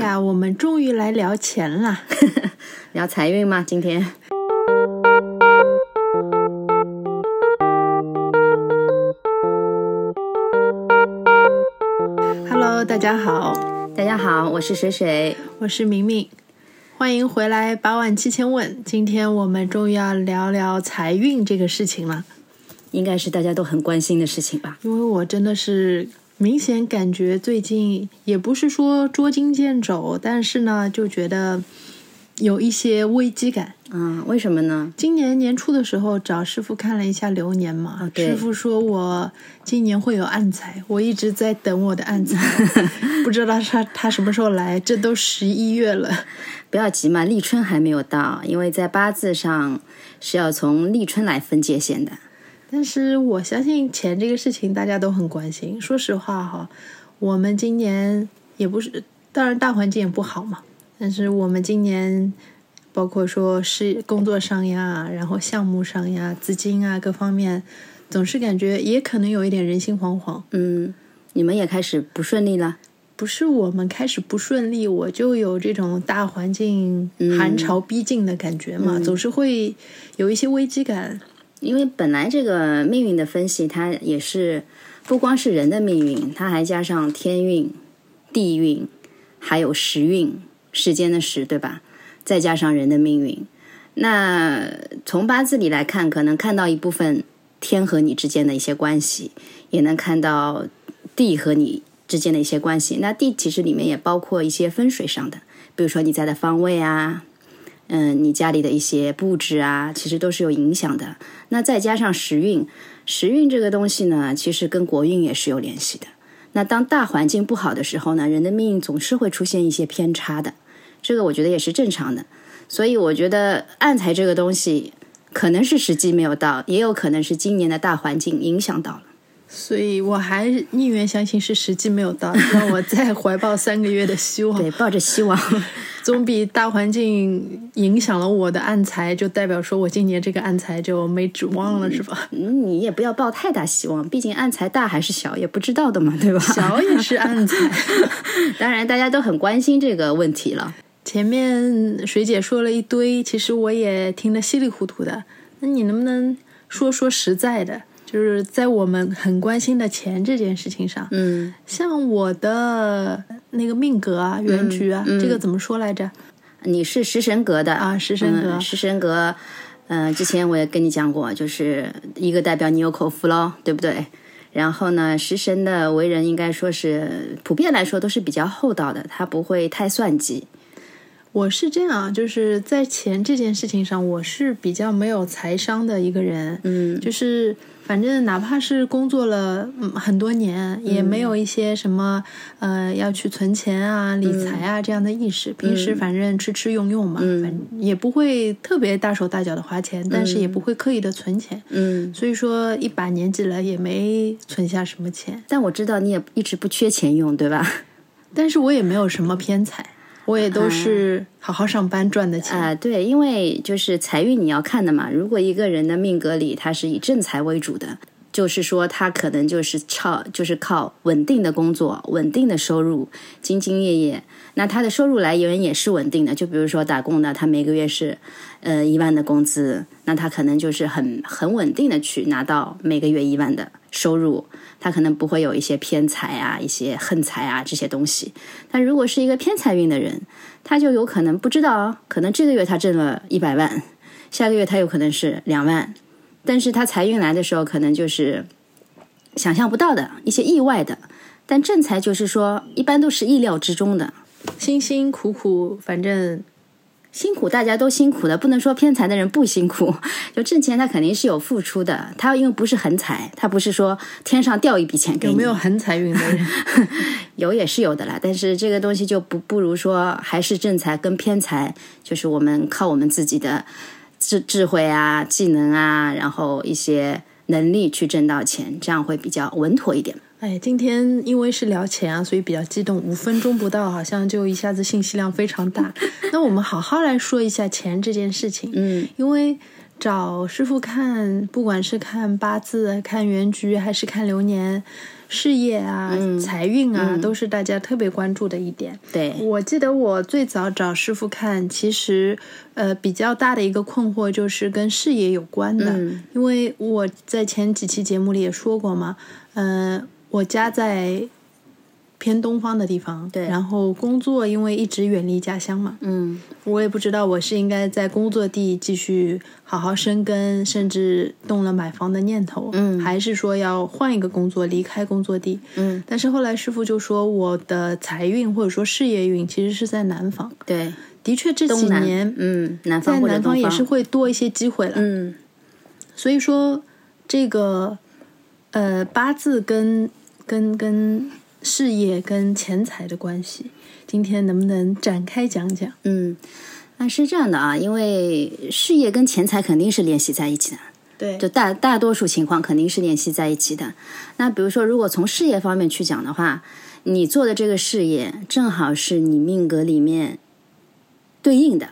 呀，我们终于来聊钱了，聊财运吗？今天，Hello，大家好，大家好，我是水水，我是明明，欢迎回来八万七千问。今天我们终于要聊聊财运这个事情了，应该是大家都很关心的事情吧？因为我真的是。明显感觉最近也不是说捉襟见肘，但是呢，就觉得有一些危机感。嗯，为什么呢？今年年初的时候找师傅看了一下流年嘛，师傅说我今年会有暗财，我一直在等我的暗财，不知道他他什么时候来。这都十一月了，不要急嘛，立春还没有到，因为在八字上是要从立春来分界线的。但是我相信钱这个事情大家都很关心。说实话哈，我们今年也不是，当然大环境也不好嘛。但是我们今年，包括说是工作上呀，然后项目上呀，资金啊各方面，总是感觉也可能有一点人心惶惶。嗯，你们也开始不顺利了？不是我们开始不顺利，我就有这种大环境寒潮逼近的感觉嘛，总是会有一些危机感。因为本来这个命运的分析，它也是不光是人的命运，它还加上天运、地运，还有时运，时间的时，对吧？再加上人的命运。那从八字里来看，可能看到一部分天和你之间的一些关系，也能看到地和你之间的一些关系。那地其实里面也包括一些风水上的，比如说你在的方位啊。嗯，你家里的一些布置啊，其实都是有影响的。那再加上时运，时运这个东西呢，其实跟国运也是有联系的。那当大环境不好的时候呢，人的命运总是会出现一些偏差的，这个我觉得也是正常的。所以我觉得暗财这个东西，可能是时机没有到，也有可能是今年的大环境影响到了。所以我还宁愿相信是时机没有到，让我再怀抱三个月的希望。对，抱着希望。总比大环境影响了我的暗财，就代表说我今年这个暗财就没指望了，是吧？嗯，你也不要抱太大希望，毕竟暗财大还是小也不知道的嘛，对吧？小也是暗财。当然，大家都很关心这个问题了。前面水姐说了一堆，其实我也听得稀里糊涂的。那你能不能说说实在的？就是在我们很关心的钱这件事情上，嗯，像我的那个命格啊、原局啊，这个怎么说来着？你是食神格的啊，食神格，食神格。嗯，之前我也跟你讲过，就是一个代表你有口福喽，对不对？然后呢，食神的为人应该说是普遍来说都是比较厚道的，他不会太算计。我是这样，就是在钱这件事情上，我是比较没有财商的一个人，嗯，就是。反正哪怕是工作了很多年，也没有一些什么呃要去存钱啊、理财啊这样的意识。平时反正吃吃用用嘛，反正也不会特别大手大脚的花钱，但是也不会刻意的存钱。嗯，所以说一把年纪了也没存下什么钱。但我知道你也一直不缺钱用，对吧？但是我也没有什么偏财。我也都是好好上班赚的钱啊，对，因为就是财运你要看的嘛。如果一个人的命格里他是以正财为主的，就是说他可能就是靠就是靠稳定的工作、稳定的收入、兢兢业业，那他的收入来源也是稳定的。就比如说打工的，他每个月是呃一万的工资，那他可能就是很很稳定的去拿到每个月一万的收入。他可能不会有一些偏财啊、一些横财啊这些东西。但如果是一个偏财运的人，他就有可能不知道，可能这个月他挣了一百万，下个月他有可能是两万，但是他财运来的时候，可能就是想象不到的一些意外的。但正财就是说，一般都是意料之中的，辛辛苦苦，反正。辛苦，大家都辛苦的，不能说偏财的人不辛苦。就挣钱，他肯定是有付出的。他因为不是横财，他不是说天上掉一笔钱给你。有没有横财运的人？有也是有的啦，但是这个东西就不不如说还是正财跟偏财，就是我们靠我们自己的智智慧啊、技能啊，然后一些能力去挣到钱，这样会比较稳妥一点。哎，今天因为是聊钱啊，所以比较激动。五分钟不到，好像就一下子信息量非常大。那我们好好来说一下钱这件事情。嗯，因为找师傅看，不管是看八字、看原局，还是看流年，事业啊、财运啊，都是大家特别关注的一点。对，我记得我最早找师傅看，其实呃比较大的一个困惑就是跟事业有关的，因为我在前几期节目里也说过嘛，嗯，我家在。偏东方的地方，对，然后工作因为一直远离家乡嘛，嗯，我也不知道我是应该在工作地继续好好生根，甚至动了买房的念头，嗯，还是说要换一个工作，离开工作地，嗯，但是后来师傅就说我的财运或者说事业运其实是在南方，对，的确这几年，嗯，南方在南方也是会多一些机会了，嗯，所以说这个呃八字跟跟跟。事业跟钱财的关系，今天能不能展开讲讲？嗯，那是这样的啊，因为事业跟钱财肯定是联系在一起的，对，就大大多数情况肯定是联系在一起的。那比如说，如果从事业方面去讲的话，你做的这个事业正好是你命格里面对应的、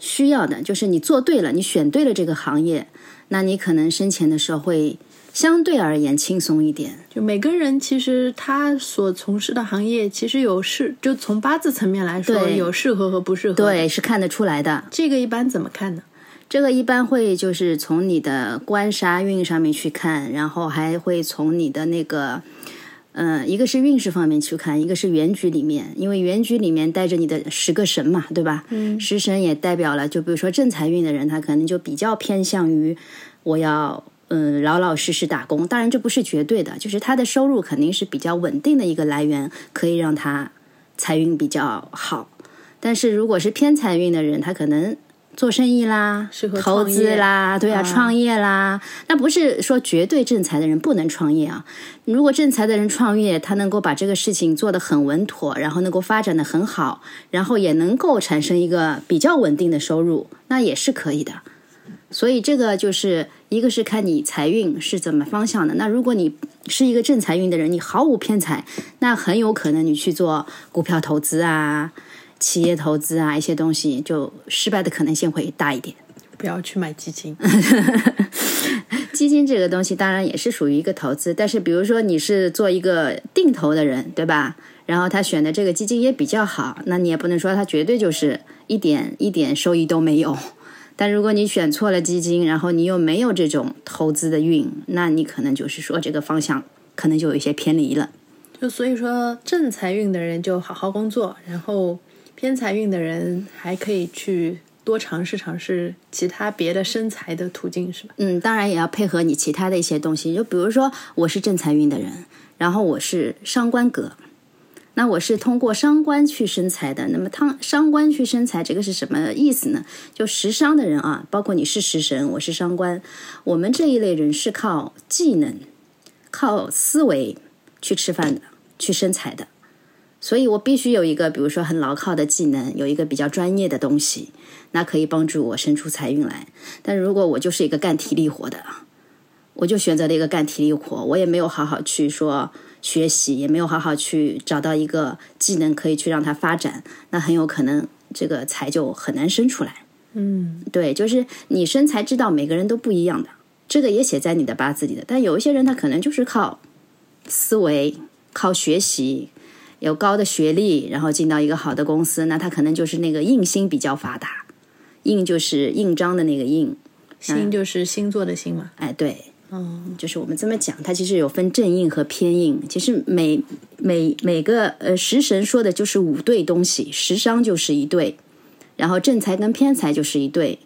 需要的，就是你做对了，你选对了这个行业，那你可能生前的时候会。相对而言轻松一点，就每个人其实他所从事的行业，其实有适，就从八字层面来说，有适合和不适合，对，是看得出来的。这个一般怎么看呢？这个一般会就是从你的官杀运上面去看，然后还会从你的那个，嗯，一个是运势方面去看，一个是原局里面，因为原局里面带着你的十个神嘛，对吧？嗯，食神也代表了，就比如说正财运的人，他可能就比较偏向于我要。嗯，老老实实打工，当然这不是绝对的，就是他的收入肯定是比较稳定的一个来源，可以让他财运比较好。但是如果是偏财运的人，他可能做生意啦、投资啦，对啊，创业啦，那不是说绝对正财的人不能创业啊。如果正财的人创业，他能够把这个事情做得很稳妥，然后能够发展的很好，然后也能够产生一个比较稳定的收入，那也是可以的。所以这个就是一个是看你财运是怎么方向的。那如果你是一个正财运的人，你毫无偏财，那很有可能你去做股票投资啊、企业投资啊一些东西，就失败的可能性会大一点。不要去买基金，基金这个东西当然也是属于一个投资，但是比如说你是做一个定投的人，对吧？然后他选的这个基金也比较好，那你也不能说他绝对就是一点一点收益都没有。但如果你选错了基金，然后你又没有这种投资的运，那你可能就是说这个方向可能就有一些偏离了。就所以说，正财运的人就好好工作，然后偏财运的人还可以去多尝试尝试其他别的生财的途径，是吧？嗯，当然也要配合你其他的一些东西。就比如说，我是正财运的人，然后我是伤官格。那我是通过伤官去生财的。那么，汤伤官去生财，这个是什么意思呢？就食伤的人啊，包括你是食神，我是伤官，我们这一类人是靠技能、靠思维去吃饭的，去生财的。所以我必须有一个，比如说很牢靠的技能，有一个比较专业的东西，那可以帮助我生出财运来。但如果我就是一个干体力活的，我就选择了一个干体力活，我也没有好好去说。学习也没有好好去找到一个技能可以去让他发展，那很有可能这个财就很难生出来。嗯，对，就是你生财之道，每个人都不一样的，这个也写在你的八字里的。但有一些人他可能就是靠思维、靠学习，有高的学历，然后进到一个好的公司，那他可能就是那个印星比较发达，印就是印章的那个印，星就是星座的星嘛。哎，对。嗯，就是我们这么讲，它其实有分正印和偏印。其实每每每个呃食神说的就是五对东西，食伤就是一对，然后正财跟偏财就是一对，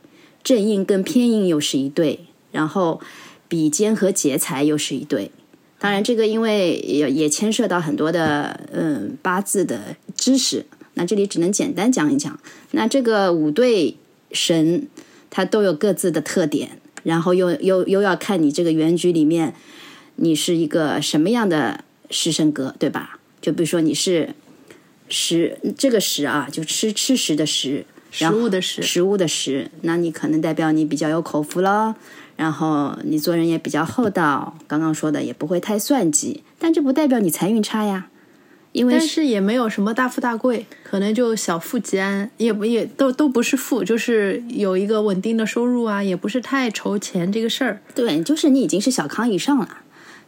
正印跟偏印又是一对，然后比肩和劫财又是一对。当然，这个因为也也牵涉到很多的嗯八字的知识，那这里只能简单讲一讲。那这个五对神，它都有各自的特点。然后又又又要看你这个原局里面，你是一个什么样的食神格，对吧？就比如说你是食这个食啊，就吃吃食的食，食物的食，食物的食，那你可能代表你比较有口福了，然后你做人也比较厚道，刚刚说的也不会太算计，但这不代表你财运差呀。因为但是也没有什么大富大贵，可能就小富即安，也不也都都不是富，就是有一个稳定的收入啊，也不是太愁钱这个事儿。对，就是你已经是小康以上了，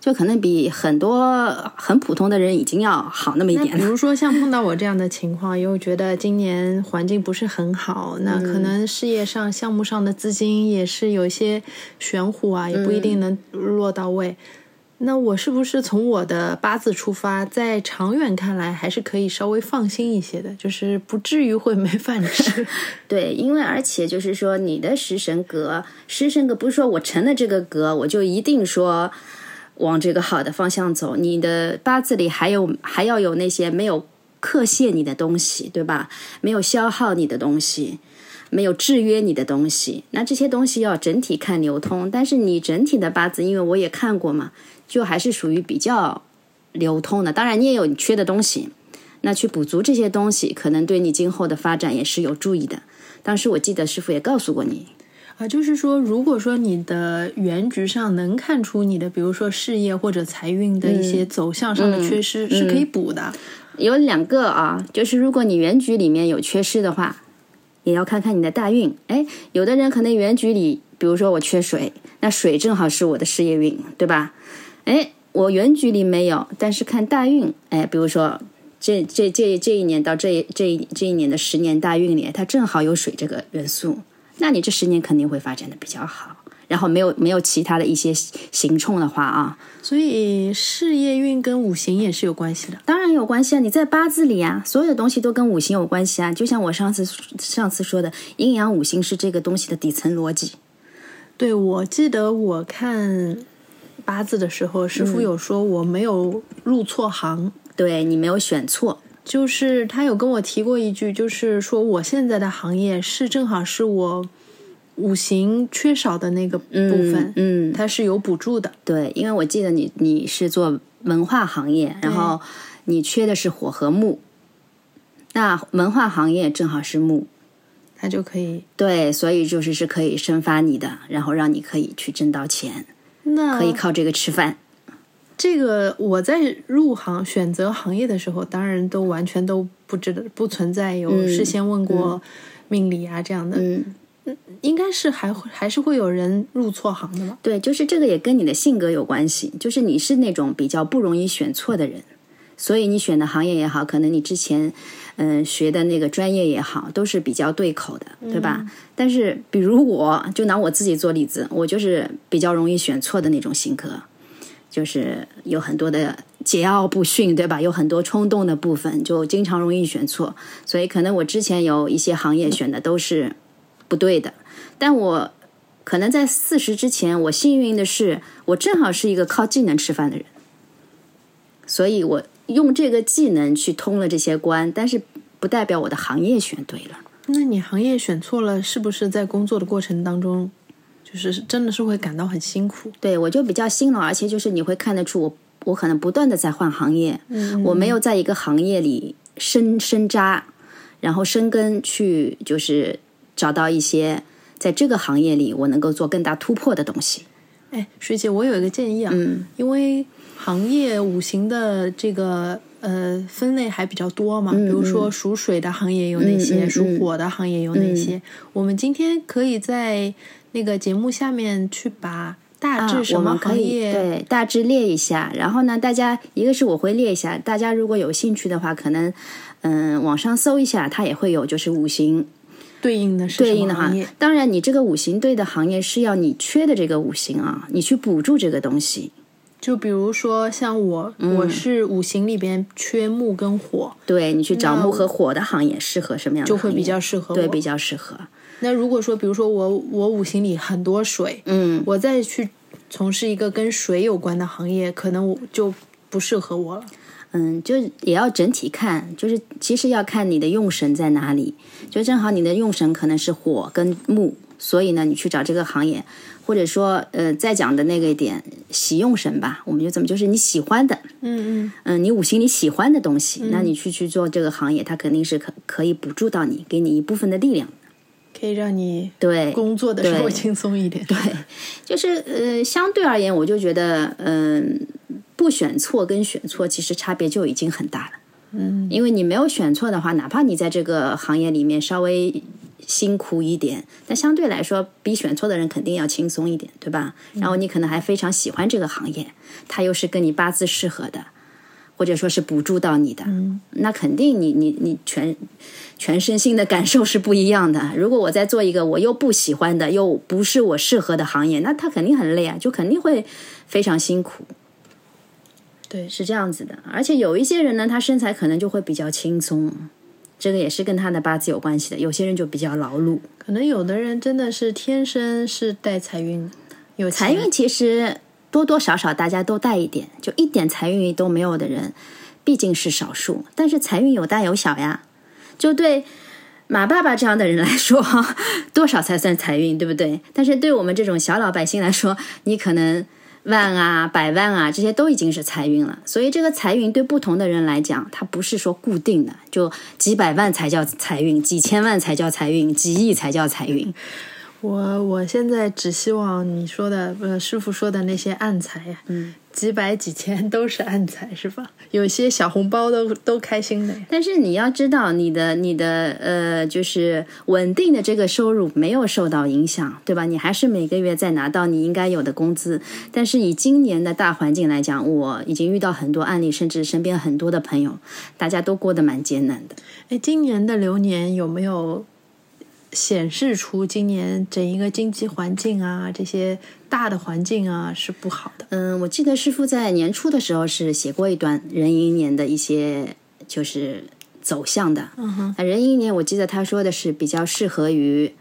就可能比很多很普通的人已经要好那么一点了。比如说像碰到我这样的情况，又觉得今年环境不是很好，那可能事业上、项目上的资金也是有一些玄乎啊，也不一定能落到位。那我是不是从我的八字出发，在长远看来还是可以稍微放心一些的，就是不至于会没饭吃。对，因为而且就是说，你的食神格，食神格不是说我成了这个格，我就一定说往这个好的方向走。你的八字里还有还要有那些没有克泄你的东西，对吧？没有消耗你的东西，没有制约你的东西。那这些东西要整体看流通，但是你整体的八字，因为我也看过嘛。就还是属于比较流通的，当然你也有你缺的东西，那去补足这些东西，可能对你今后的发展也是有注意的。当时我记得师傅也告诉过你啊，就是说，如果说你的原局上能看出你的，比如说事业或者财运的一些走向上的缺失，是可以补的。有两个啊，就是如果你原局里面有缺失的话，也要看看你的大运。哎，有的人可能原局里，比如说我缺水，那水正好是我的事业运，对吧？哎，我原局里没有，但是看大运，哎，比如说这这这这一年到这这这一年的十年大运里，它正好有水这个元素，那你这十年肯定会发展的比较好。然后没有没有其他的一些行冲的话啊，所以事业运跟五行也是有关系的，当然有关系啊。你在八字里啊，所有的东西都跟五行有关系啊。就像我上次上次说的，阴阳五行是这个东西的底层逻辑。对，我记得我看。八字的时候，师傅有说我没有入错行，对你没有选错，就是他有跟我提过一句，就是说我现在的行业是正好是我五行缺少的那个部分，嗯，它是有补助的，对，因为我记得你你是做文化行业，然后你缺的是火和木，那文化行业正好是木，它就可以。对，所以就是是可以生发你的，然后让你可以去挣到钱。那可以靠这个吃饭。这个我在入行选择行业的时候，当然都完全都不知道，不存在有事先问过命理啊这样的。嗯，应该是还会还是会有人入错行的嘛？对，就是这个也跟你的性格有关系。就是你是那种比较不容易选错的人，所以你选的行业也好，可能你之前嗯学的那个专业也好，都是比较对口的，对吧？但是比如我就拿我自己做例子，我就是比较容易选错的那种性格。就是有很多的桀骜不驯，对吧？有很多冲动的部分，就经常容易选错。所以可能我之前有一些行业选的都是不对的。但我可能在四十之前，我幸运的是，我正好是一个靠技能吃饭的人，所以我用这个技能去通了这些关。但是不代表我的行业选对了。那你行业选错了，是不是在工作的过程当中？就是真的是会感到很辛苦，对我就比较辛劳，而且就是你会看得出我我可能不断的在换行业，我没有在一个行业里深深扎，然后深耕去就是找到一些在这个行业里我能够做更大突破的东西。哎，水姐，我有一个建议啊，嗯，因为行业五行的这个呃分类还比较多嘛，比如说属水的行业有哪些，属火的行业有哪些，我们今天可以在。那个节目下面去把大致什么行业对大致列一下，然后呢，大家一个是我会列一下，大家如果有兴趣的话，可能嗯网上搜一下，它也会有就是五行对应的对应的行业。当然，你这个五行对的行业是要你缺的这个五行啊，你去补助这个东西。就比如说像我，我是五行里边缺木跟火，对你去找木和火的行业适合什么样的？就会比较适合，对，比较适合。那如果说，比如说我我五行里很多水，嗯，我再去从事一个跟水有关的行业，可能我就不适合我了。嗯，就也要整体看，就是其实要看你的用神在哪里。就正好你的用神可能是火跟木，所以呢，你去找这个行业，或者说呃，再讲的那个一点喜用神吧，我们就怎么就是你喜欢的，嗯嗯嗯，你五行里喜欢的东西，那你去去做这个行业，它肯定是可可以补助到你，给你一部分的力量。可以让你对工作的时候轻松一点。对，就是呃，相对而言，我就觉得，嗯，不选错跟选错其实差别就已经很大了。嗯，因为你没有选错的话，哪怕你在这个行业里面稍微辛苦一点，但相对来说比选错的人肯定要轻松一点，对吧？然后你可能还非常喜欢这个行业，它又是跟你八字适合的，或者说是补助到你的，那肯定你你你全全身心的感受是不一样的。如果我在做一个我又不喜欢的，又不是我适合的行业，那他肯定很累啊，就肯定会非常辛苦。对，是这样子的，而且有一些人呢，他身材可能就会比较轻松，这个也是跟他的八字有关系的。有些人就比较劳碌，可能有的人真的是天生是带财运，有财运其实多多少少大家都带一点，就一点财运都没有的人毕竟是少数。但是财运有大有小呀，就对马爸爸这样的人来说，多少才算财运，对不对？但是对我们这种小老百姓来说，你可能。万啊，百万啊，这些都已经是财运了。所以这个财运对不同的人来讲，它不是说固定的，就几百万才叫财运，几千万才叫财运，几亿才叫财运。我我现在只希望你说的，呃，师傅说的那些暗财呀，嗯，几百几千都是暗财，是吧？有些小红包都都开心的。但是你要知道，你的你的呃，就是稳定的这个收入没有受到影响，对吧？你还是每个月在拿到你应该有的工资。但是以今年的大环境来讲，我已经遇到很多案例，甚至身边很多的朋友，大家都过得蛮艰难的。哎，今年的流年有没有？显示出今年整一个经济环境啊，这些大的环境啊是不好的。嗯，我记得师傅在年初的时候是写过一段壬寅年的一些就是走向的。嗯哼，壬寅年我记得他说的是比较适合于，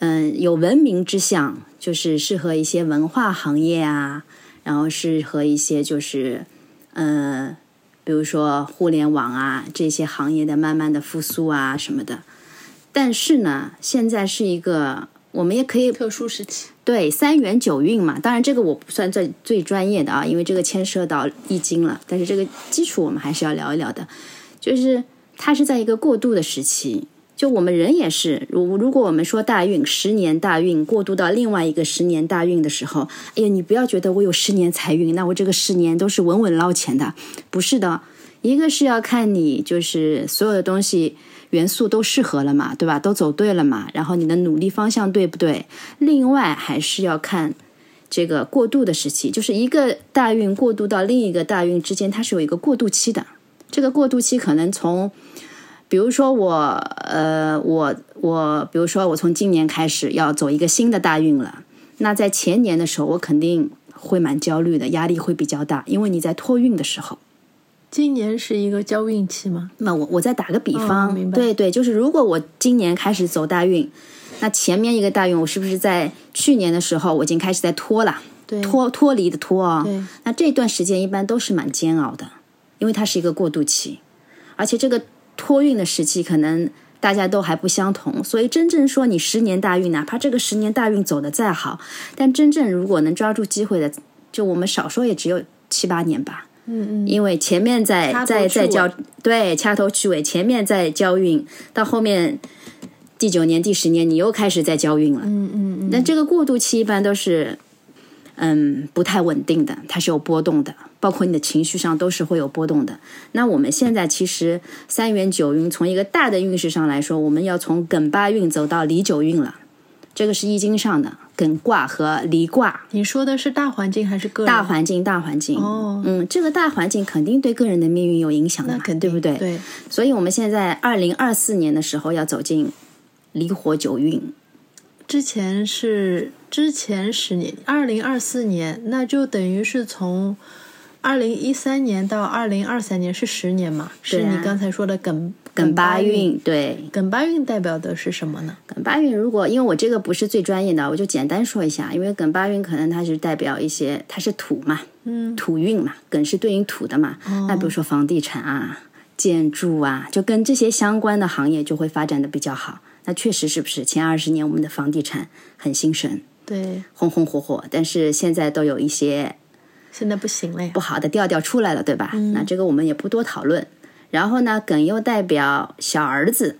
嗯，有文明之象，就是适合一些文化行业啊，然后适合一些就是，嗯，比如说互联网啊这些行业的慢慢的复苏啊什么的。但是呢，现在是一个我们也可以特殊时期，对三元九运嘛。当然，这个我不算最最专业的啊，因为这个牵涉到易经了。但是这个基础我们还是要聊一聊的，就是它是在一个过渡的时期。就我们人也是，如如果我们说大运十年大运过渡到另外一个十年大运的时候，哎呀，你不要觉得我有十年财运，那我这个十年都是稳稳捞钱的，不是的。一个是要看你就是所有的东西。元素都适合了嘛，对吧？都走对了嘛，然后你的努力方向对不对？另外还是要看这个过渡的时期，就是一个大运过渡到另一个大运之间，它是有一个过渡期的。这个过渡期可能从，比如说我，呃，我我，比如说我从今年开始要走一个新的大运了，那在前年的时候，我肯定会蛮焦虑的，压力会比较大，因为你在托运的时候。今年是一个交运期吗？那我我再打个比方，对对，就是如果我今年开始走大运，那前面一个大运，我是不是在去年的时候我已经开始在拖了？对，脱脱离的脱啊。对，那这段时间一般都是蛮煎熬的，因为它是一个过渡期，而且这个托运的时期可能大家都还不相同，所以真正说你十年大运，哪怕这个十年大运走的再好，但真正如果能抓住机会的，就我们少说也只有七八年吧。嗯嗯，因为前面在在在交对掐头去尾，前面在交运，到后面第九年、第十年，你又开始在交运了。嗯嗯嗯。那这个过渡期一般都是嗯不太稳定的，它是有波动的，包括你的情绪上都是会有波动的。那我们现在其实三元九运，从一个大的运势上来说，我们要从艮八运走到离九运了。这个是易经上的艮卦和离卦。你说的是大环境还是个人？大环境，大环境。哦，嗯，这个大环境肯定对个人的命运有影响的，对不对？对。所以我们现在二零二四年的时候要走进离火九运。之前是之前十年，二零二四年，那就等于是从。二零一三年到二零二三年是十年嘛？是你刚才说的艮艮八运，对。艮八运代表的是什么呢？艮八运，如果因为我这个不是最专业的，我就简单说一下。因为艮八运可能它是代表一些，它是土嘛，嗯，土运嘛，艮是对应土的嘛。那比如说房地产啊、建筑啊，就跟这些相关的行业就会发展的比较好。那确实是不是前二十年我们的房地产很兴盛，对，红红火火，但是现在都有一些。现在不行了呀，不好的调调出来了，对吧？那这个我们也不多讨论。然后呢，艮又代表小儿子，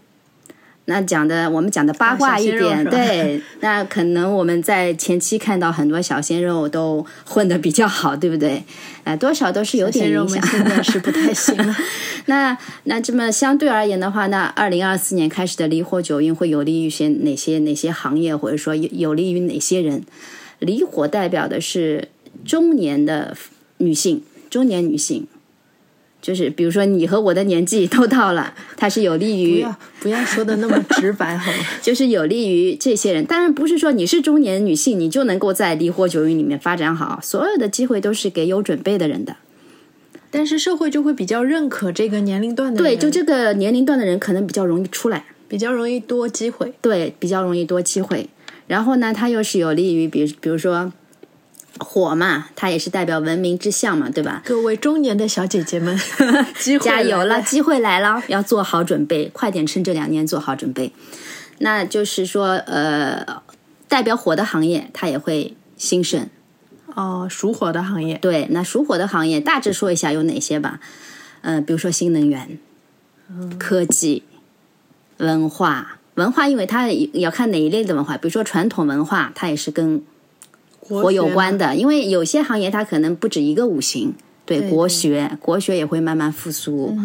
那讲的我们讲的八卦一点，对，那可能我们在前期看到很多小鲜肉都混的比较好，对不对？哎，多少都是有点影响。现在是不太行了。那那这么相对而言的话，那二零二四年开始的离火九运会有利于些哪些哪些行业，或者说有有利于哪些人？离火代表的是中年的女性，中年女性，就是比如说你和我的年纪都到了，它是有利不于要不要说的那么直白好吗？就是有利于这些人。当然不是说你是中年女性，你就能够在离火九运里面发展好，所有的机会都是给有准备的人的。但是社会就会比较认可这个年龄段的对，就这个年龄段的人可能比较容易出来。比较容易多机会。对，比较容易多机会。然后呢，它又是有利于，比如比如说火嘛，它也是代表文明之象嘛，对吧？各位中年的小姐姐们，机会加油了！机会来了，要做好准备，快点趁这两年做好准备。那就是说，呃，代表火的行业，它也会兴盛。哦，属火的行业，对，那属火的行业大致说一下有哪些吧。嗯、比如说新能源、科技、文化。文化，因为它要看哪一类的文化，比如说传统文化，它也是跟火有关的。因为有些行业它可能不止一个五行。对对国学，国学也会慢慢复苏，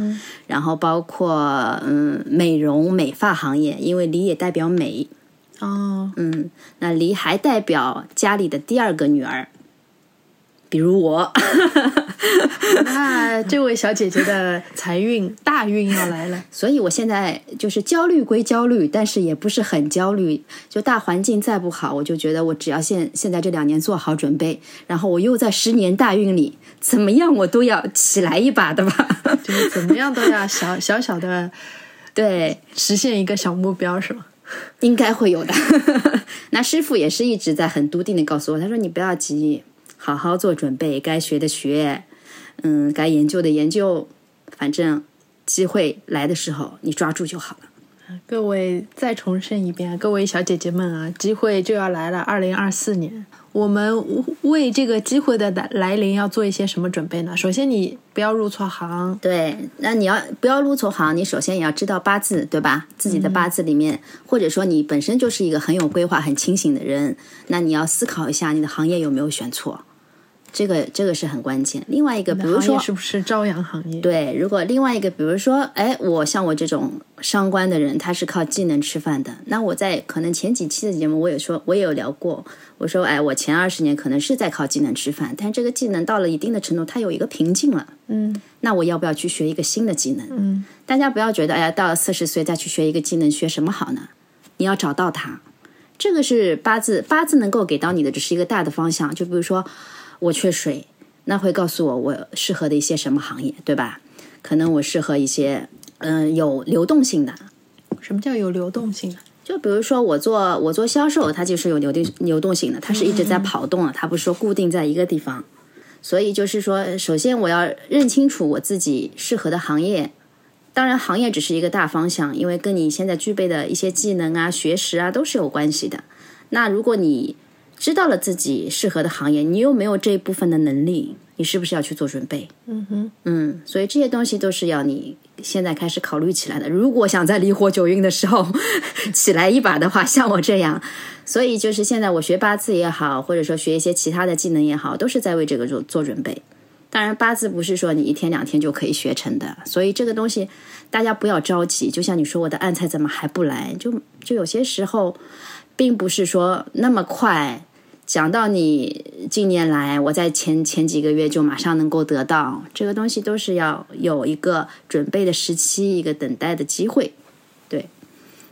然后包括嗯美容美发行业，因为梨也代表美，哦，嗯，那梨还代表家里的第二个女儿，比如我，那这位小姐姐的财运大运要来了。所以我现在就是焦虑归焦虑，但是也不是很焦虑。就大环境再不好，我就觉得我只要现现在这两年做好准备，然后我又在十年大运里，怎么样我都要起来一把的吧。就是怎么样都要小小小的 对，实现一个小目标，是吗？应该会有的。那师傅也是一直在很笃定的告诉我，他说你不要急，好好做准备，该学的学，嗯，该研究的研究，反正机会来的时候你抓住就好了。各位再重申一遍，各位小姐姐们啊，机会就要来了。二零二四年，我们为这个机会的来来临要做一些什么准备呢？首先，你不要入错行，对，那你要不要入错行？你首先也要知道八字，对吧？自己的八字里面，或者说你本身就是一个很有规划、很清醒的人，那你要思考一下你的行业有没有选错，这个这个是很关键。另外一个，比如说是不是朝阳行业？对，如果另外一个，比如说，哎，我像我这种商官的人，他是靠技能吃饭的。那我在可能前几期的节目，我也说，我也有聊过，我说，哎，我前二十年可能是在靠技能吃饭，但这个技能到了一定的程度，它有一个瓶颈了。嗯那我要不要去学一个新的技能？嗯，大家不要觉得，哎呀，到了四十岁再去学一个技能，学什么好呢？你要找到它，这个是八字，八字能够给到你的只是一个大的方向。就比如说，我缺水，那会告诉我我适合的一些什么行业，对吧？可能我适合一些嗯、呃有流动性的，什么叫有流动性啊？就比如说我做我做销售，它就是有流动流动性的，它是一直在跑动的，它不是说固定在一个地方。所以就是说，首先我要认清楚我自己适合的行业。当然，行业只是一个大方向，因为跟你现在具备的一些技能啊、学识啊都是有关系的。那如果你知道了自己适合的行业，你又没有这一部分的能力，你是不是要去做准备？嗯哼，嗯，所以这些东西都是要你现在开始考虑起来的。如果想在离火九运的时候 起来一把的话，像我这样，所以就是现在我学八字也好，或者说学一些其他的技能也好，都是在为这个做做准备。当然，八字不是说你一天两天就可以学成的，所以这个东西大家不要着急。就像你说我的暗财怎么还不来？就就有些时候，并不是说那么快。讲到你近年来，我在前前几个月就马上能够得到这个东西，都是要有一个准备的时期，一个等待的机会。对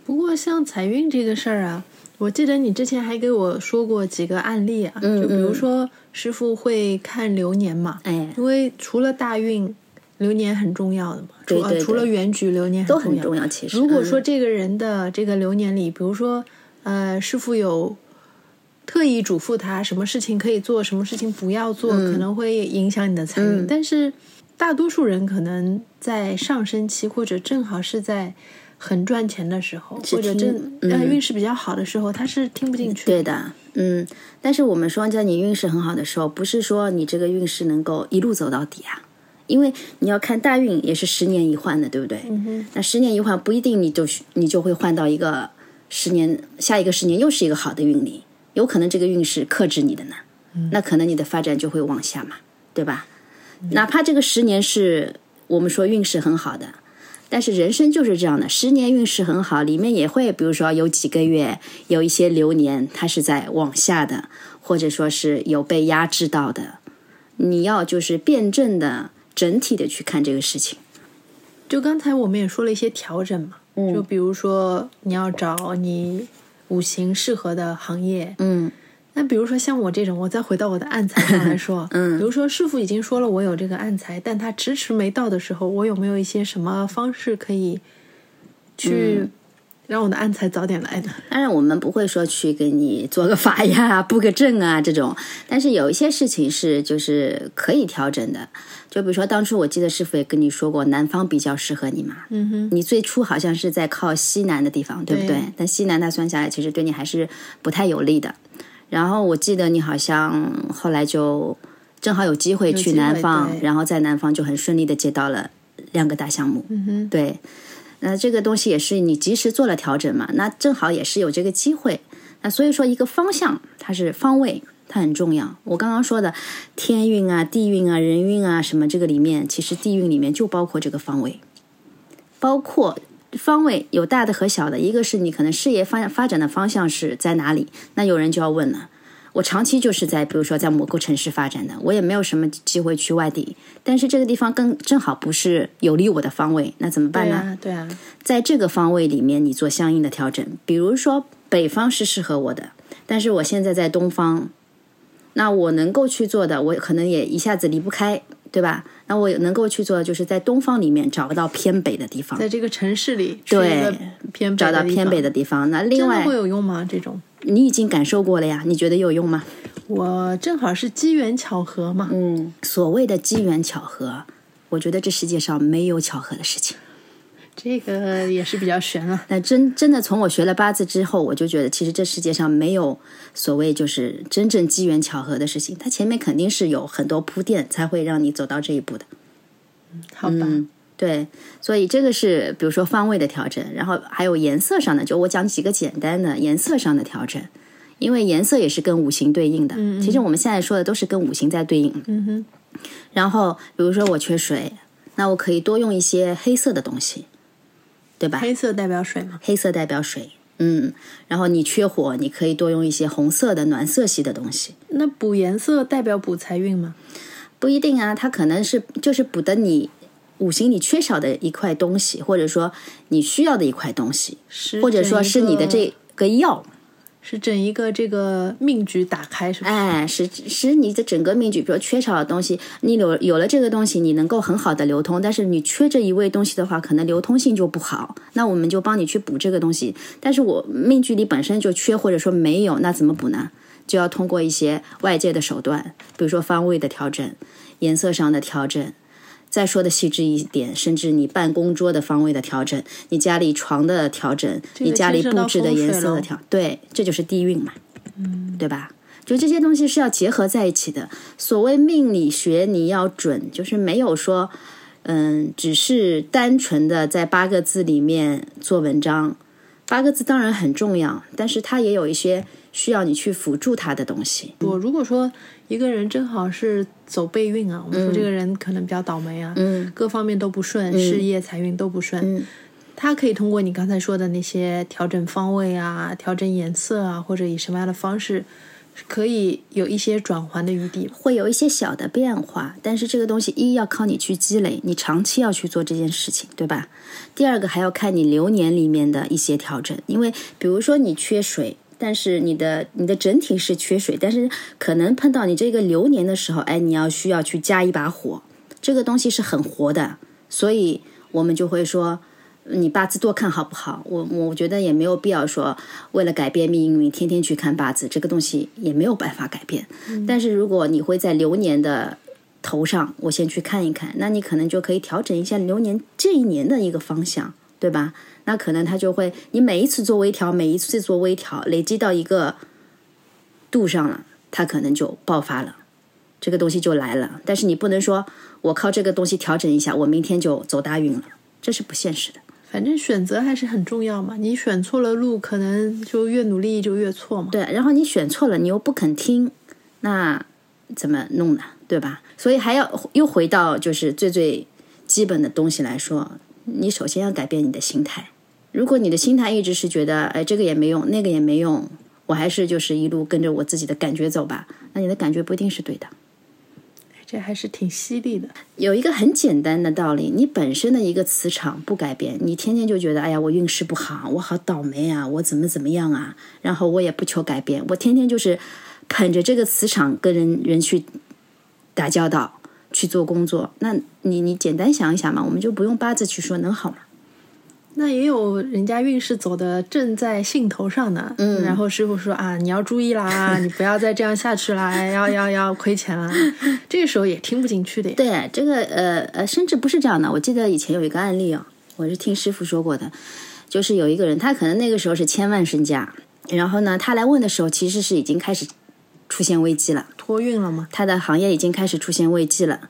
不过像财运这个事儿啊，我记得你之前还给我说过几个案例啊，嗯就比如说师傅会看流年嘛，哎，因为除了大运，流年很重要的嘛，除呃对对对除了原局，流年都。很重要。其实，如果说嗯这个人的这个流年里，比如说，呃，师傅有特意嘱咐他什么事情可以做，什么事情不要做，可能会影响你的财运。嗯。但是大多数人可能在上升期，或者正好是在很赚钱的时候，或者正呃嗯运势比较好的时候，他是听不进去。对的，嗯，但是我们说，在你运势很好的时候，不是说你这个运势能够一路走到底啊，因为你要看大运也是十年一换的，对不对？嗯那十年一换不一定你就你就会换到一个十年下一个十年又是一个好的运里，有可能这个运势克制你的呢，那可能你的发展就会往下嘛，对吧？哪怕这个十年是我们说运势很好的，但是人生就是这样的，十年运势很好，里面也会比如说有几个月有一些流年它是在往下的，或者说是有被压制到的，你要就是辩证的整体的去看这个事情。就刚才我们也说了一些调整嘛，嗯就比如说你要找你五行适合的行业，嗯那比如说像我这种，我再回到我的暗财上来说，嗯比如说师傅已经说了我有这个暗财，但他迟迟没到的时候，我有没有一些什么方式可以去让我的暗财早点来呢？当然，我们不会说去给你做个法呀、布个阵啊这种，但是有一些事情是就是可以调整的。就比如说，当初我记得师傅也跟你说过，南方比较适合你嘛。嗯哼，你最初好像是在靠西南的地方，对不对？对但西南它算下来，其实对你还是不太有利的。然后我记得你好像后来就正好有机会去南方，然后在南方就很顺利的接到了两个大项目。嗯哼，对，那这个东西也是你及时做了调整嘛，那正好也是有这个机会。那所以说，一个方向它是方位，它很重要。我刚刚说的天运啊、地运啊、人运啊什么，这个里面其实地运里面就包括这个方位，包括方位有大的和小的。一个是你可能事业发发展的方向是在哪里，那有人就要问了。我长期就是在，比如说在某个城市发展的，我也没有什么机会去外地，但是这个地方更正好不是有利我的方位，那怎么办呢？对啊，对啊，在这个方位里面，你做相应的调整。比如说，北方是适合我的，但是我现在在东方，那我能够去做的，我可能也一下子离不开，对吧？那我能够去做的，就是在东方里面找到偏北的地方，在这个城市里对偏北找到偏北的地方。那另外会，有用吗？这种你已经感受过了呀，你觉得有用吗？我正好是机缘巧合嘛，嗯，所谓的机缘巧合，我觉得这世界上没有巧合的事情。这个也是比较悬了。那真真的从我学了八字之后，我就觉得其实这世界上没有所谓就是真正机缘巧合的事情，它前面肯定是有很多铺垫，才会让你走到这一步的。嗯好吧，嗯，对，所以这个是比如说方位的调整，然后还有颜色上的，就我讲几个简单的颜色上的调整，因为颜色也是跟五行对应的。其实我们现在说的都是跟五行在对应。嗯哼，然后比如说我缺水，那我可以多用一些黑色的东西，对吧？黑色代表水嘛，黑色代表水，嗯，然后你缺火，你可以多用一些红色的暖色系的东西。那补颜色代表补财运吗？不一定啊，它可能是就是补的你五行里缺少的一块东西，或者说你需要的一块东西，或者说是你的这个药，是整一个这个命局打开，是吧？哎，使使你的整个命局，比如缺少的东西，你有有了这个东西，你能够很好的流通，但是你缺这一位东西的话，可能流通性就不好。那我们就帮你去补这个东西，但是我命局里本身就缺，或者说没有，那怎么补呢？就要通过一些外界的手段，比如说方位的调整、颜色上的调整。再说的细致一点，甚至你办公桌的方位的调整，你家里床的调整，你家里布置的颜色的调，对，这就是地运嘛，嗯，对吧？就这些东西是要结合在一起的。所谓命理学，你要准，就是没有说，嗯，只是单纯的在八个字里面做文章。八个字当然很重要，但是它也有一些需要你去辅助他的东西。我如果说一个人正好是走备孕啊，我们说这个人可能比较倒霉啊，嗯各方面都不顺，事业财运都不顺。嗯他可以通过你刚才说的那些调整方位啊、调整颜色啊，或者以什么样的方式，可以有一些转换的余地。会有一些小的变化，但是这个东西一要靠你去积累，你长期要去做这件事情，对吧？第二个还要看你流年里面的一些调整，因为比如说你缺水，但是你的你的整体是缺水，但是可能碰到你这个流年的时候，哎，你要需要去加一把火，这个东西是很活的，所以我们就会说。你八字多看好不好？我我觉得也没有必要说为了改变命运，天天去看八字，这个东西也没有办法改变。但是如果你会在流年的头上，我先去看一看，那你可能就可以调整一下流年这一年的一个方向，对吧？那可能他就会，你每一次做微调，每一次做微调，累积到一个度上了，它可能就爆发了。这个东西就来了。但是你不能说我靠这个东西调整一下，我明天就走大运了，这是不现实的。反正选择还是很重要嘛，你选错了路，可能就越努力就越错嘛。对，然后你选错了，你又不肯听，那怎么弄呢？对吧？所以还要又回到就是最最基本的东西来说，你首先要改变你的心态。如果你的心态一直是觉得，哎，这个也没用，那个也没用，我还是就是一路跟着我自己的感觉走吧，那你的感觉不一定是对的。这还是挺犀利的。有一个很简单的道理，你本身的一个磁场不改变，你天天就觉得，哎呀，我运势不好，我好倒霉啊，我怎么怎么样啊，然后我也不求改变，我天天就是捧着这个磁场跟人人去打交道，去做工作。那你你简单想一想嘛，我们就不用八字去说，能好吗？那也有人家运势走的正在兴头上呢，嗯，然后师傅说啊，你要注意啦，你不要再这样下去啦，要要要亏钱啦，这个时候也听不进去的。对，这个呃呃，甚至不是这样的。我记得以前有一个案例哦，我是听师傅说过的，就是有一个人，他可能那个时候是千万身家，然后呢，他来问的时候，其实是已经开始出现危机了，托运了吗？他的行业已经开始出现危机了，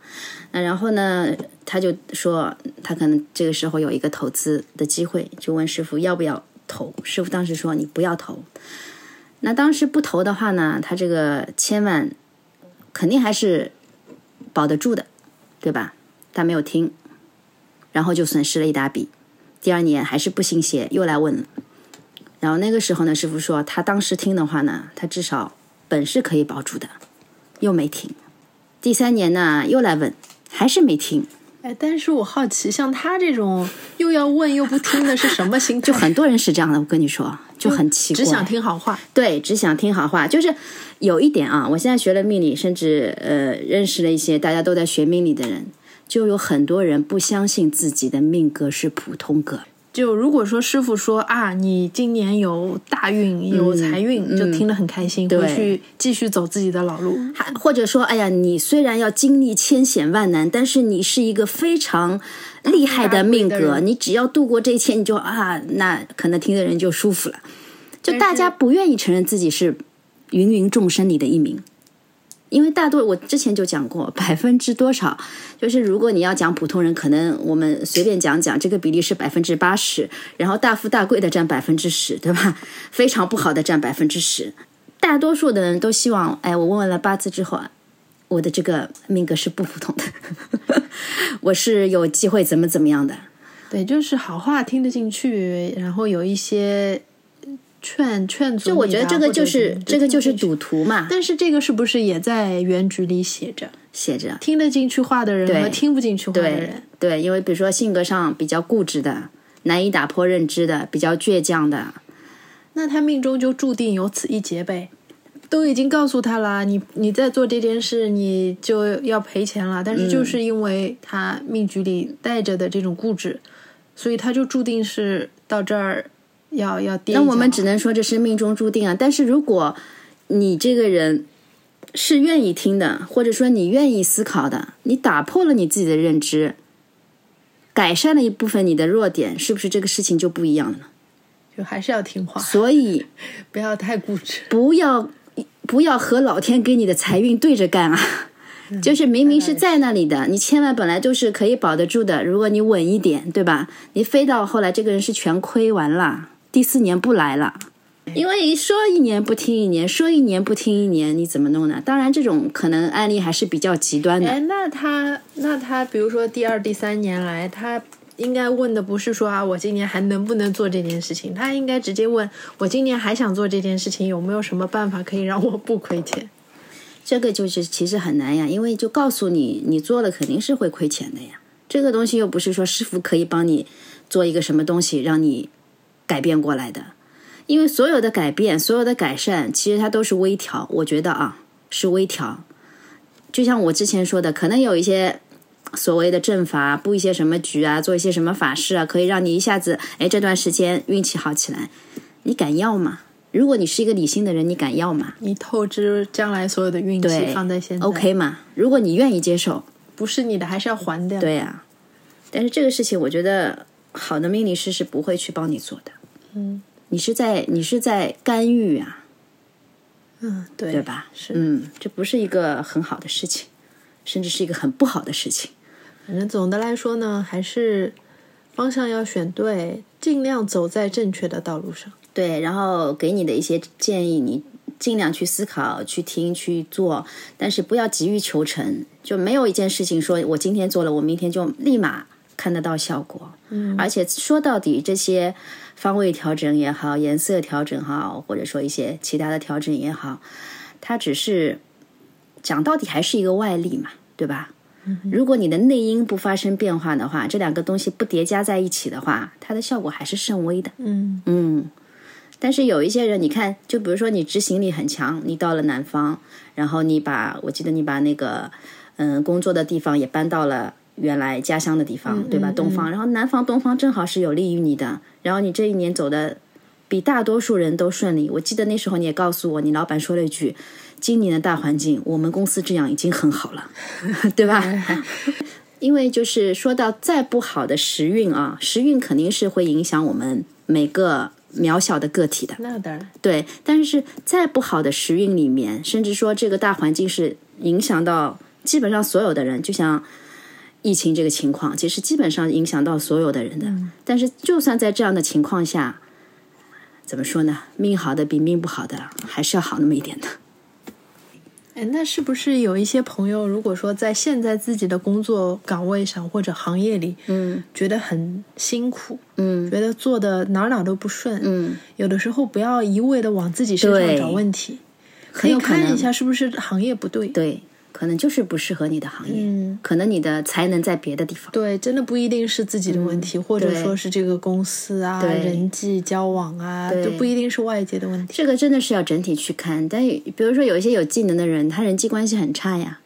那然后呢？他就说，他可能这个时候有一个投资的机会，就问师傅要不要投。师傅当时说你不要投。那当时不投的话呢，他这个千万肯定还是保得住的，对吧？他没有听，然后就损失了一大笔。第二年还是不信邪，又来问了。然后那个时候呢，师傅说他当时听的话呢，他至少本是可以保住的，又没听。第三年呢，又来问，还是没听。哎，但是我好奇，像他这种又要问又不听的是什么心态？就很多人是这样的，我跟你说，就很奇怪，只想听好话。对，只想听好话。就是有一点啊，我现在学了命理，甚至呃认识了一些大家都在学命理的人，就有很多人不相信自己的命格是普通格。就如果说师傅说啊，你今年有大运有财运，就听得很开心，回去继续走自己的老路。还或者说，哎呀，你虽然要经历千险万难，但是你是一个非常厉害的命格，你只要度过这一切，你就啊，那可能听的人就舒服了。就大家不愿意承认自己是芸芸众生里的一名。因为大多我之前就讲过，百分之多少，就是如果你要讲普通人，可能我们随便讲讲，这个比例是百分之八十，然后大富大贵的占百分之十，对吧？非常不好的占百分之十。大多数的人都希望，哎，我问完了八字之后啊，我的这个命格是不普通的，我是有机会怎么怎么样的。对，就是好话听得进去，然后有一些。劝劝阻，就我觉得这个就是这个就是赌徒嘛。但是这个是不是也在原局里写着？写着听得进去话的人和听不进去话的人。对，因为比如说性格上比较固执的、难以打破认知的、比较倔强的，那他命中就注定有此一劫呗。都已经告诉他了，你你在做这件事，你就要赔钱了。但是就是因为他命局里带着的这种固执，所以他就注定是到这儿。要要，那我们只能说这是命中注定啊。但是如果你这个人是愿意听的，或者说你愿意思考的，你打破了你自己的认知，改善了一部分你的弱点，是不是这个事情就不一样了？就还是要听话，所以不要太固执，不要不要和老天给你的财运对着干啊！就是明明是在那里的，你千万本来就是可以保得住的。如果你稳一点，对吧？你飞到后来，这个人是全亏完了。第四年不来了，因为说一年不听一年，说一年不听一年，你怎么弄呢？当然，这种可能案例还是比较极端的。哎，那他那他，比如说第二、第三年来，他应该问的不是说啊，我今年还能不能做这件事情？他应该直接问我今年还想做这件事情，有没有什么办法可以让我不亏钱？这个就是其实很难呀，因为就告诉你，你做了肯定是会亏钱的呀。这个东西又不是说师傅可以帮你做一个什么东西让你。改变过来的，因为所有的改变、所有的改善，其实它都是微调。我觉得啊，是微调。就像我之前说的，可能有一些所谓的阵法，布一些什么局啊，做一些什么法事啊，可以让你一下子哎这段时间运气好起来。你敢要吗？如果你是一个理性的人，你敢要吗？你透支将来所有的运气放在现在，OK 吗？如果你愿意接受，不是你的还是要还的。对呀，但是这个事情，我觉得。好的命理师是不会去帮你做的，嗯，你是在你是在干预啊，嗯，对，对吧？是，嗯，这不是一个很好的事情，甚至是一个很不好的事情。反正总的来说呢，还是方向要选对，尽量走在正确的道路上。对，然后给你的一些建议，你尽量去思考、去听、去做，但是不要急于求成。就没有一件事情说我今天做了，我明天就立马看得到效果。嗯，而且说到底，这些方位调整也好，颜色调整好，或者说一些其他的调整也好，它只是讲到底还是一个外力嘛，对吧？如果你的内因不发生变化的话，这两个东西不叠加在一起的话，它的效果还是甚微的。嗯嗯，但是有一些人，你看，就比如说你执行力很强，你到了南方，然后你把我记得你把那个嗯工作的地方也搬到了原来家乡的地方，对吧？东方，然后南方东方正好是有利于你的，然后你这一年走的比大多数人都顺利。我记得那时候你也告诉我，你老板说了一句。今年的大环境，我们公司这样已经很好了，对吧？因为就是说到再不好的时运啊，时运肯定是会影响我们每个渺小的个体的。那当然，对。但是再不好的时运里面，甚至说这个大环境是影响到基本上所有的人，就像疫情这个情况，其实基本上影响到所有的人的。但是就算在这样的情况下，怎么说呢？命好的比命不好的还是要好那么一点的。哎，那是不是有一些朋友，如果说在现在自己的工作岗位上或者行业里，嗯，觉得很辛苦，嗯，觉得做的哪哪都不顺，嗯，有的时候不要一味的往自己身上找问题，可以看一下是不是行业不对，对。可能就是不适合你的行业，嗯，可能你的才能在别的地方。对，真的不一定是自己的问题，或者说是这个公司啊、对人际交往啊，都不一定是外界的问题。这个真的是要整体去看。但比如说有一些有技能的人，他人际关系很差呀，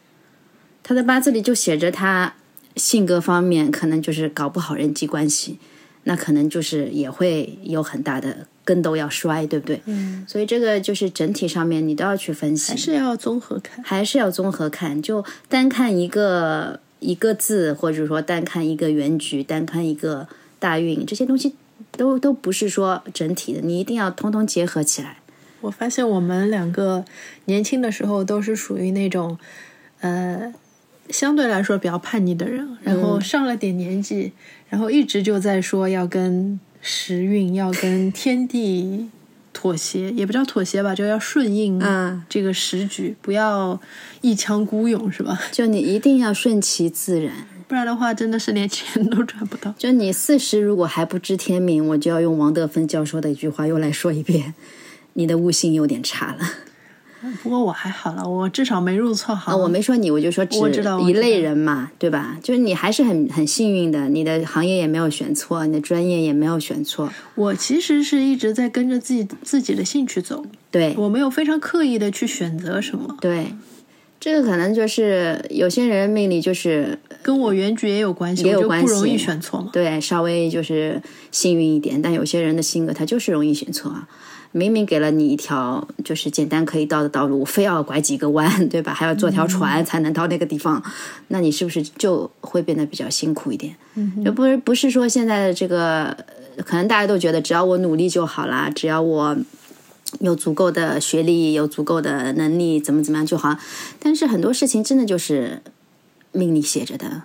他的八字里就写着他性格方面可能就是搞不好人际关系，那可能就是也会有很大的跟斗要摔，对不对？嗯，所以这个就是整体上面你都要去分析，还是要综合看。还是要综合看，就单看一个一个字，或者说单看一个原局，单看一个大运，这些东西都都不是说整体的，你一定要通通结合起来。我发现我们两个年轻的时候都是属于那种，呃，相对来说比较叛逆的人，然后上了点年纪，然后一直就在说要跟时运、要跟天地妥协，也不叫妥协吧，就要顺应啊这个时局，不要一腔孤勇，是吧？就你一定要顺其自然。不然的话，真的是连钱都赚不到。就你四十如果还不知天命，我就要用王德芬教授的一句话又来说一遍：你的悟性有点差了。不过我还好了，我至少没入错行。啊，我没说你，我就说指我知道我知道一类人嘛，对吧？就是你还是很很幸运的，你的行业也没有选错，你的专业也没有选错，我其实是一直在跟着自己自己的兴趣走，对我没有非常刻意的去选择什么，对。这个可能就是有些人命里就是跟我原局也有关系，也有关系不容易选错嘛。对稍微就是幸运一点，但有些人的性格他就是容易选错啊。明明给了你一条就是简单可以到的道路，非要拐几个弯，对吧？还要坐条船才能到那个地方，那你是不是就会变得比较辛苦一点？嗯，就不是不是说现在的这个，呃可能大家都觉得只要我努力就好啦，只要我有足够的学历，有足够的能力，怎么怎么样就好。但是很多事情真的就是命里写着的。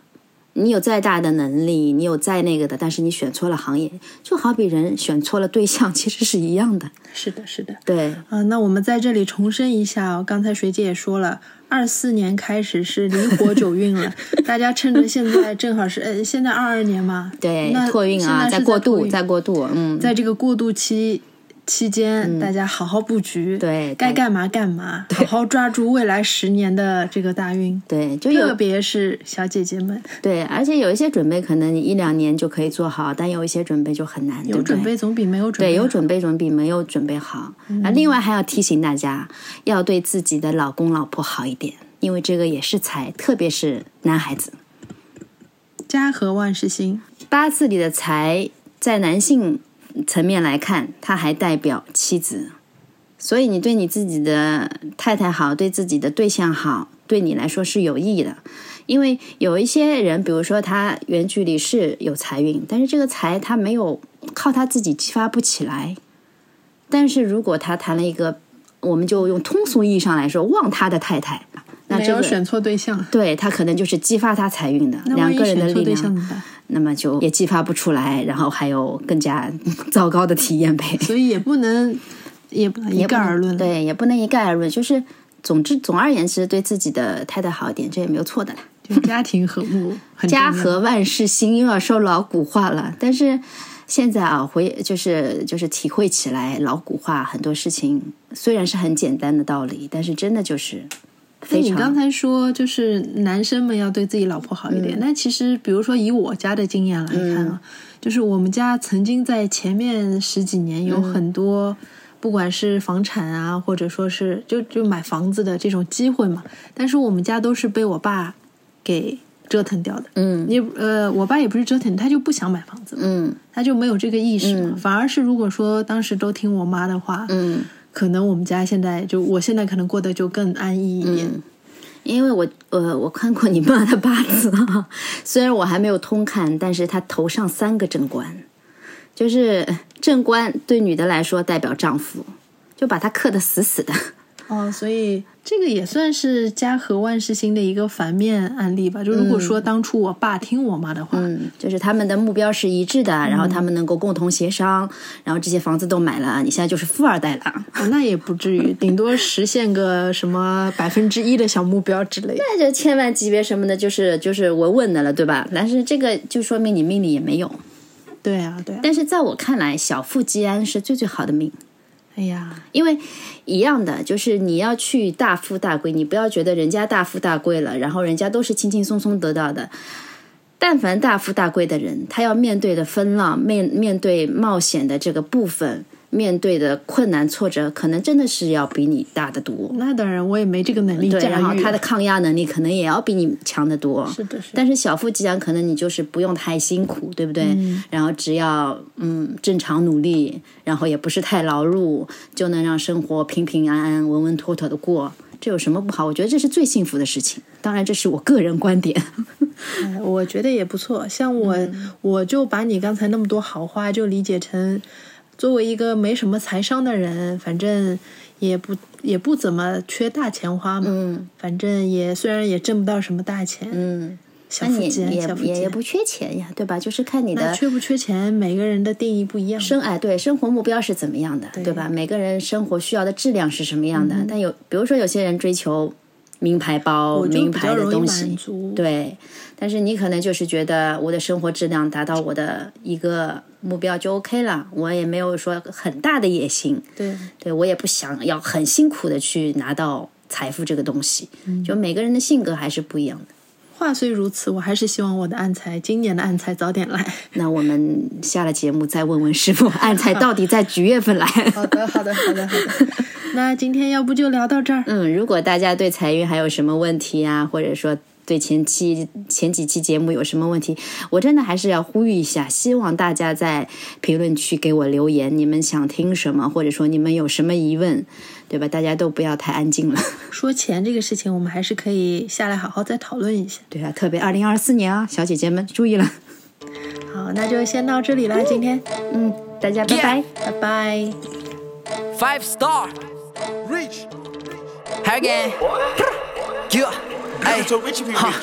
你有再大的能力，你有再那个的，但是你选错了行业，就好比人选错了对象，其实是一样的。是的，是的。对，啊、那我们在这里重申一下哦，刚才水姐也说了，二四年开始是离火九运了，大家趁着现在正好是呃，现在二二年嘛，对那，托运啊，在过渡，在过渡，嗯，在这个过渡期期间，大家好好布局，对该干嘛干嘛，好好抓住未来十年的这个大运，对，就特别是小姐姐们，对，而且有一些准备可能你一两年就可以做好，但有一些准备就很难，有准备总比没有准备对，有准备总比没有准备好。啊，另外还要提醒大家，要对自己的老公老婆好一点，因为这个也是财，特别是男孩子。家和万事兴，八字里的财，在男性层面来看，它还代表妻子，所以你对你自己的太太好，对自己的对象好，对你来说是有意义的。因为有一些人，比如说他远距离是有财运，但是这个财他没有靠他自己激发不起来。但是如果他谈了一个我们就用通俗意义上来说，旺他的太太。那这个没有选错对象，对他可能就是激发他财运的两个人的力量？那么就也激发不出来，然后还有更加糟糕的体验呗。所以也不能也不能一概而论。，对，也不能一概而论。就是总之，总而言之，对自己的太太好一点，这也没有错的啦。就家庭和睦家和万事兴，又要说老古话了。但是现在啊，回就是就是体会起来，老古话很多事情虽然是很简单的道理，但是真的就是那非常你刚才说，就是男生们要对自己老婆好一嗯点。那其实，比如说以我家的经验来看啊，就是我们家曾经在前面十几年有嗯很多，不管是房产啊，或者说是就就买房子的这种机会嘛，但是我们家都是被我爸给折腾掉的。嗯你呃，我爸也不是折腾，他就不想买房子，嗯他就没有这个意识嘛。反而是如果说当时都听我妈的话，嗯。可能我们家现在就我现在可能过得就更安逸一点。嗯因为我呃我看过你妈的八字啊，虽然我还没有通看，但是她头上三个正官，就是正官对女的来说代表丈夫，就把她克得死死的。哦，所以这个也算是家和万事兴的一个反面案例吧。就如果说当初我爸听我妈的话，嗯，就是他们的目标是一致的，然后他们能够共同协商，然后这些房子都买了，你现在就是富二代了。哦那也不至于，顶多实现个什么百分之一的小目标之类的。那就千万级别什么的，就是就是稳稳的了，对吧？但是这个就说明你命里也没有。对啊，对啊。但是在我看来，小富即安是最最好的命。哎呀，因为一样的，就是你要去大富大贵，你不要觉得人家大富大贵了，然后人家都是轻轻松松得到的。但凡大富大贵的人，他要面对的风浪、面面对冒险的这个部分，面对的困难挫折，可能真的是要比你大得多。那当然，我也没这个能力对，驾然后。他的抗压能力可能也要比你强得多。是的，是的。但是小富即安，可能你就是不用太辛苦，对不对？然后只要嗯正常努力，然后也不是太劳碌，就能让生活平平安安、稳稳妥妥的过。这有什么不好？我觉得这是最幸福的事情。当然，这是我个人观点。哎，我觉得也不错。像我，嗯我就把你刚才那么多好话，就理解成，作为一个没什么财商的人，反正也不也不怎么缺大钱花嘛。嗯反正也虽然也挣不到什么大钱，嗯，小那你富即安，也。也也不缺钱呀，对吧？就是看你的缺不缺钱，每个人的定义不一样。生哎，对生活目标是怎么样的，对吧？每个人生活需要的质量是什么样的？但有比如说有些人追求名牌包、名牌的东西，对，但是你可能就是觉得我的生活质量达到我的一个目标就 OK 了，我也没有说很大的野心，对。对我也不想要很辛苦的去拿到财富这个东西，嗯。就每个人的性格还是不一样的。话虽如此，我还是希望我的暗财今年的暗财早点来。那我们下了节目再问问师傅，暗财到底在几月份来？好的，好的，好的，好的。那今天要不就聊到这儿。嗯，如果大家对财运还有什么问题啊，或者说对前期前几期节目有什么问题，我真的还是要呼吁一下，希望大家在评论区给我留言，你们想听什么，或者说你们有什么疑问，对吧？大家都不要太安静了。说钱这个事情，我们还是可以下来好好再讨论一下。对啊，特别二零二四年啊，小姐姐们注意了。好，那就先到这里啦，今天，嗯，大家拜拜。拜拜。Five star. Reach. Again. Yeah. 哎哈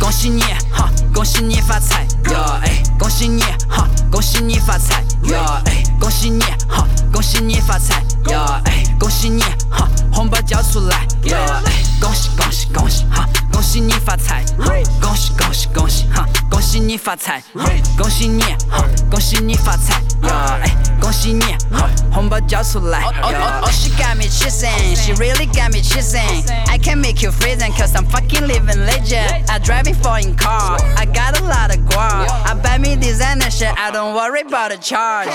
恭喜你哈，恭喜你发财哟！哎，恭喜你哈，恭喜你发财哟！哎，恭喜你哈，恭喜你发财哟！哎，恭喜你哈，红包交出来哟！哎，恭喜恭喜恭喜哈，恭喜你发财哈，恭喜恭喜恭喜哈，恭喜你发财哈，恭喜你哈，恭喜你发财 呀！哎，恭喜你哈，红包交出来呀！Oh, oh, she got me chasing, she really got me chasing. I can make you freezing cause I'm fucking living legend. I driving foreign car, I got a lot of guap. I buy me designer shit, I don't worry about the charge.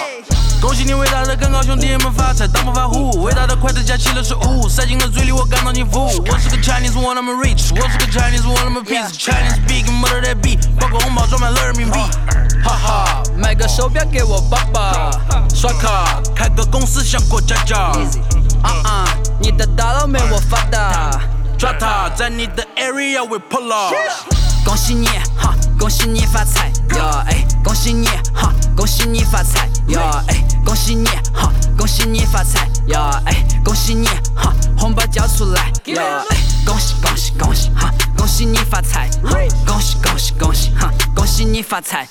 恭喜你伟大的更高兄弟们发财，当不发户，伟大的筷子夹起了食物，塞进了嘴里，我感到幸福。我是个 Chinese one I'm a rich，我是个 Chinese one I'm a piece，Chinese speaking mother that beat，包括红包装满了人民币。哈哈，买个手表给我爸爸。刷卡开个公司像过家家，啊啊，你的大佬没我发达。抓他在你的 area we pull up。恭喜你哈，恭喜你发财哟！哎，恭喜你哈，恭喜你发财哟！哎，恭喜你哈，恭喜你发财哟！哎，恭喜你哈，红包交出来哟，哎，恭喜恭喜恭喜哈，恭喜你发财，恭喜恭喜恭喜哈，恭喜你发财，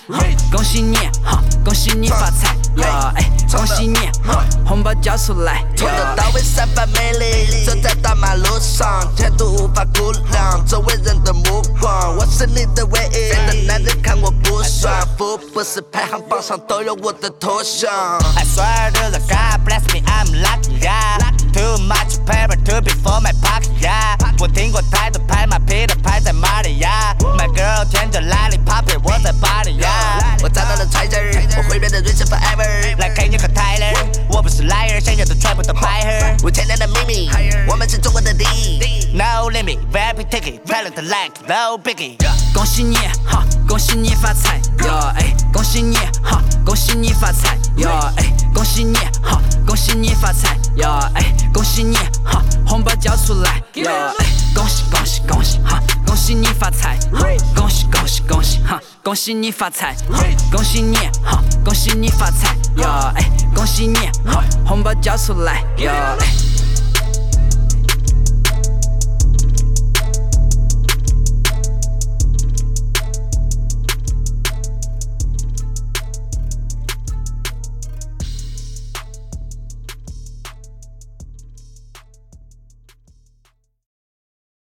恭喜你哈，恭喜你发财哟，哎，恭喜你，红包交出来从头到尾散发魅力，走在大马路上，前途无法估量，周围人的目光，我是你的唯一。别的男人看我不爽，福布斯排行榜上都有我的头像。I swear to the God bless me, I'm lucky, yeah. Too much paper to be for my pocket, yeah. 我听过太多拍马屁的拍在马里呀。My girl 舔着 lollipop，我在巴黎呀。我找到了 treasure，我会变得 rich forever。来 Kenny 和 Tyler，我不是 liar，想要的全部都白盒。五千年的秘密，我们是中国的第一。No limit, very ticket, talent like no biggie. 恭喜你哈，恭喜你发财哟，哎，恭喜你哈，恭喜你发财哟，哎，恭喜你哈，恭喜你发财哟，哎，恭喜你哈，红包交出来哟，哎，恭喜恭喜恭喜哈，恭喜你发财，恭喜恭喜恭喜哈，恭喜你发财，恭喜你哈，恭喜你发财哟，哎，恭喜你哈，红包交出来哟，哎。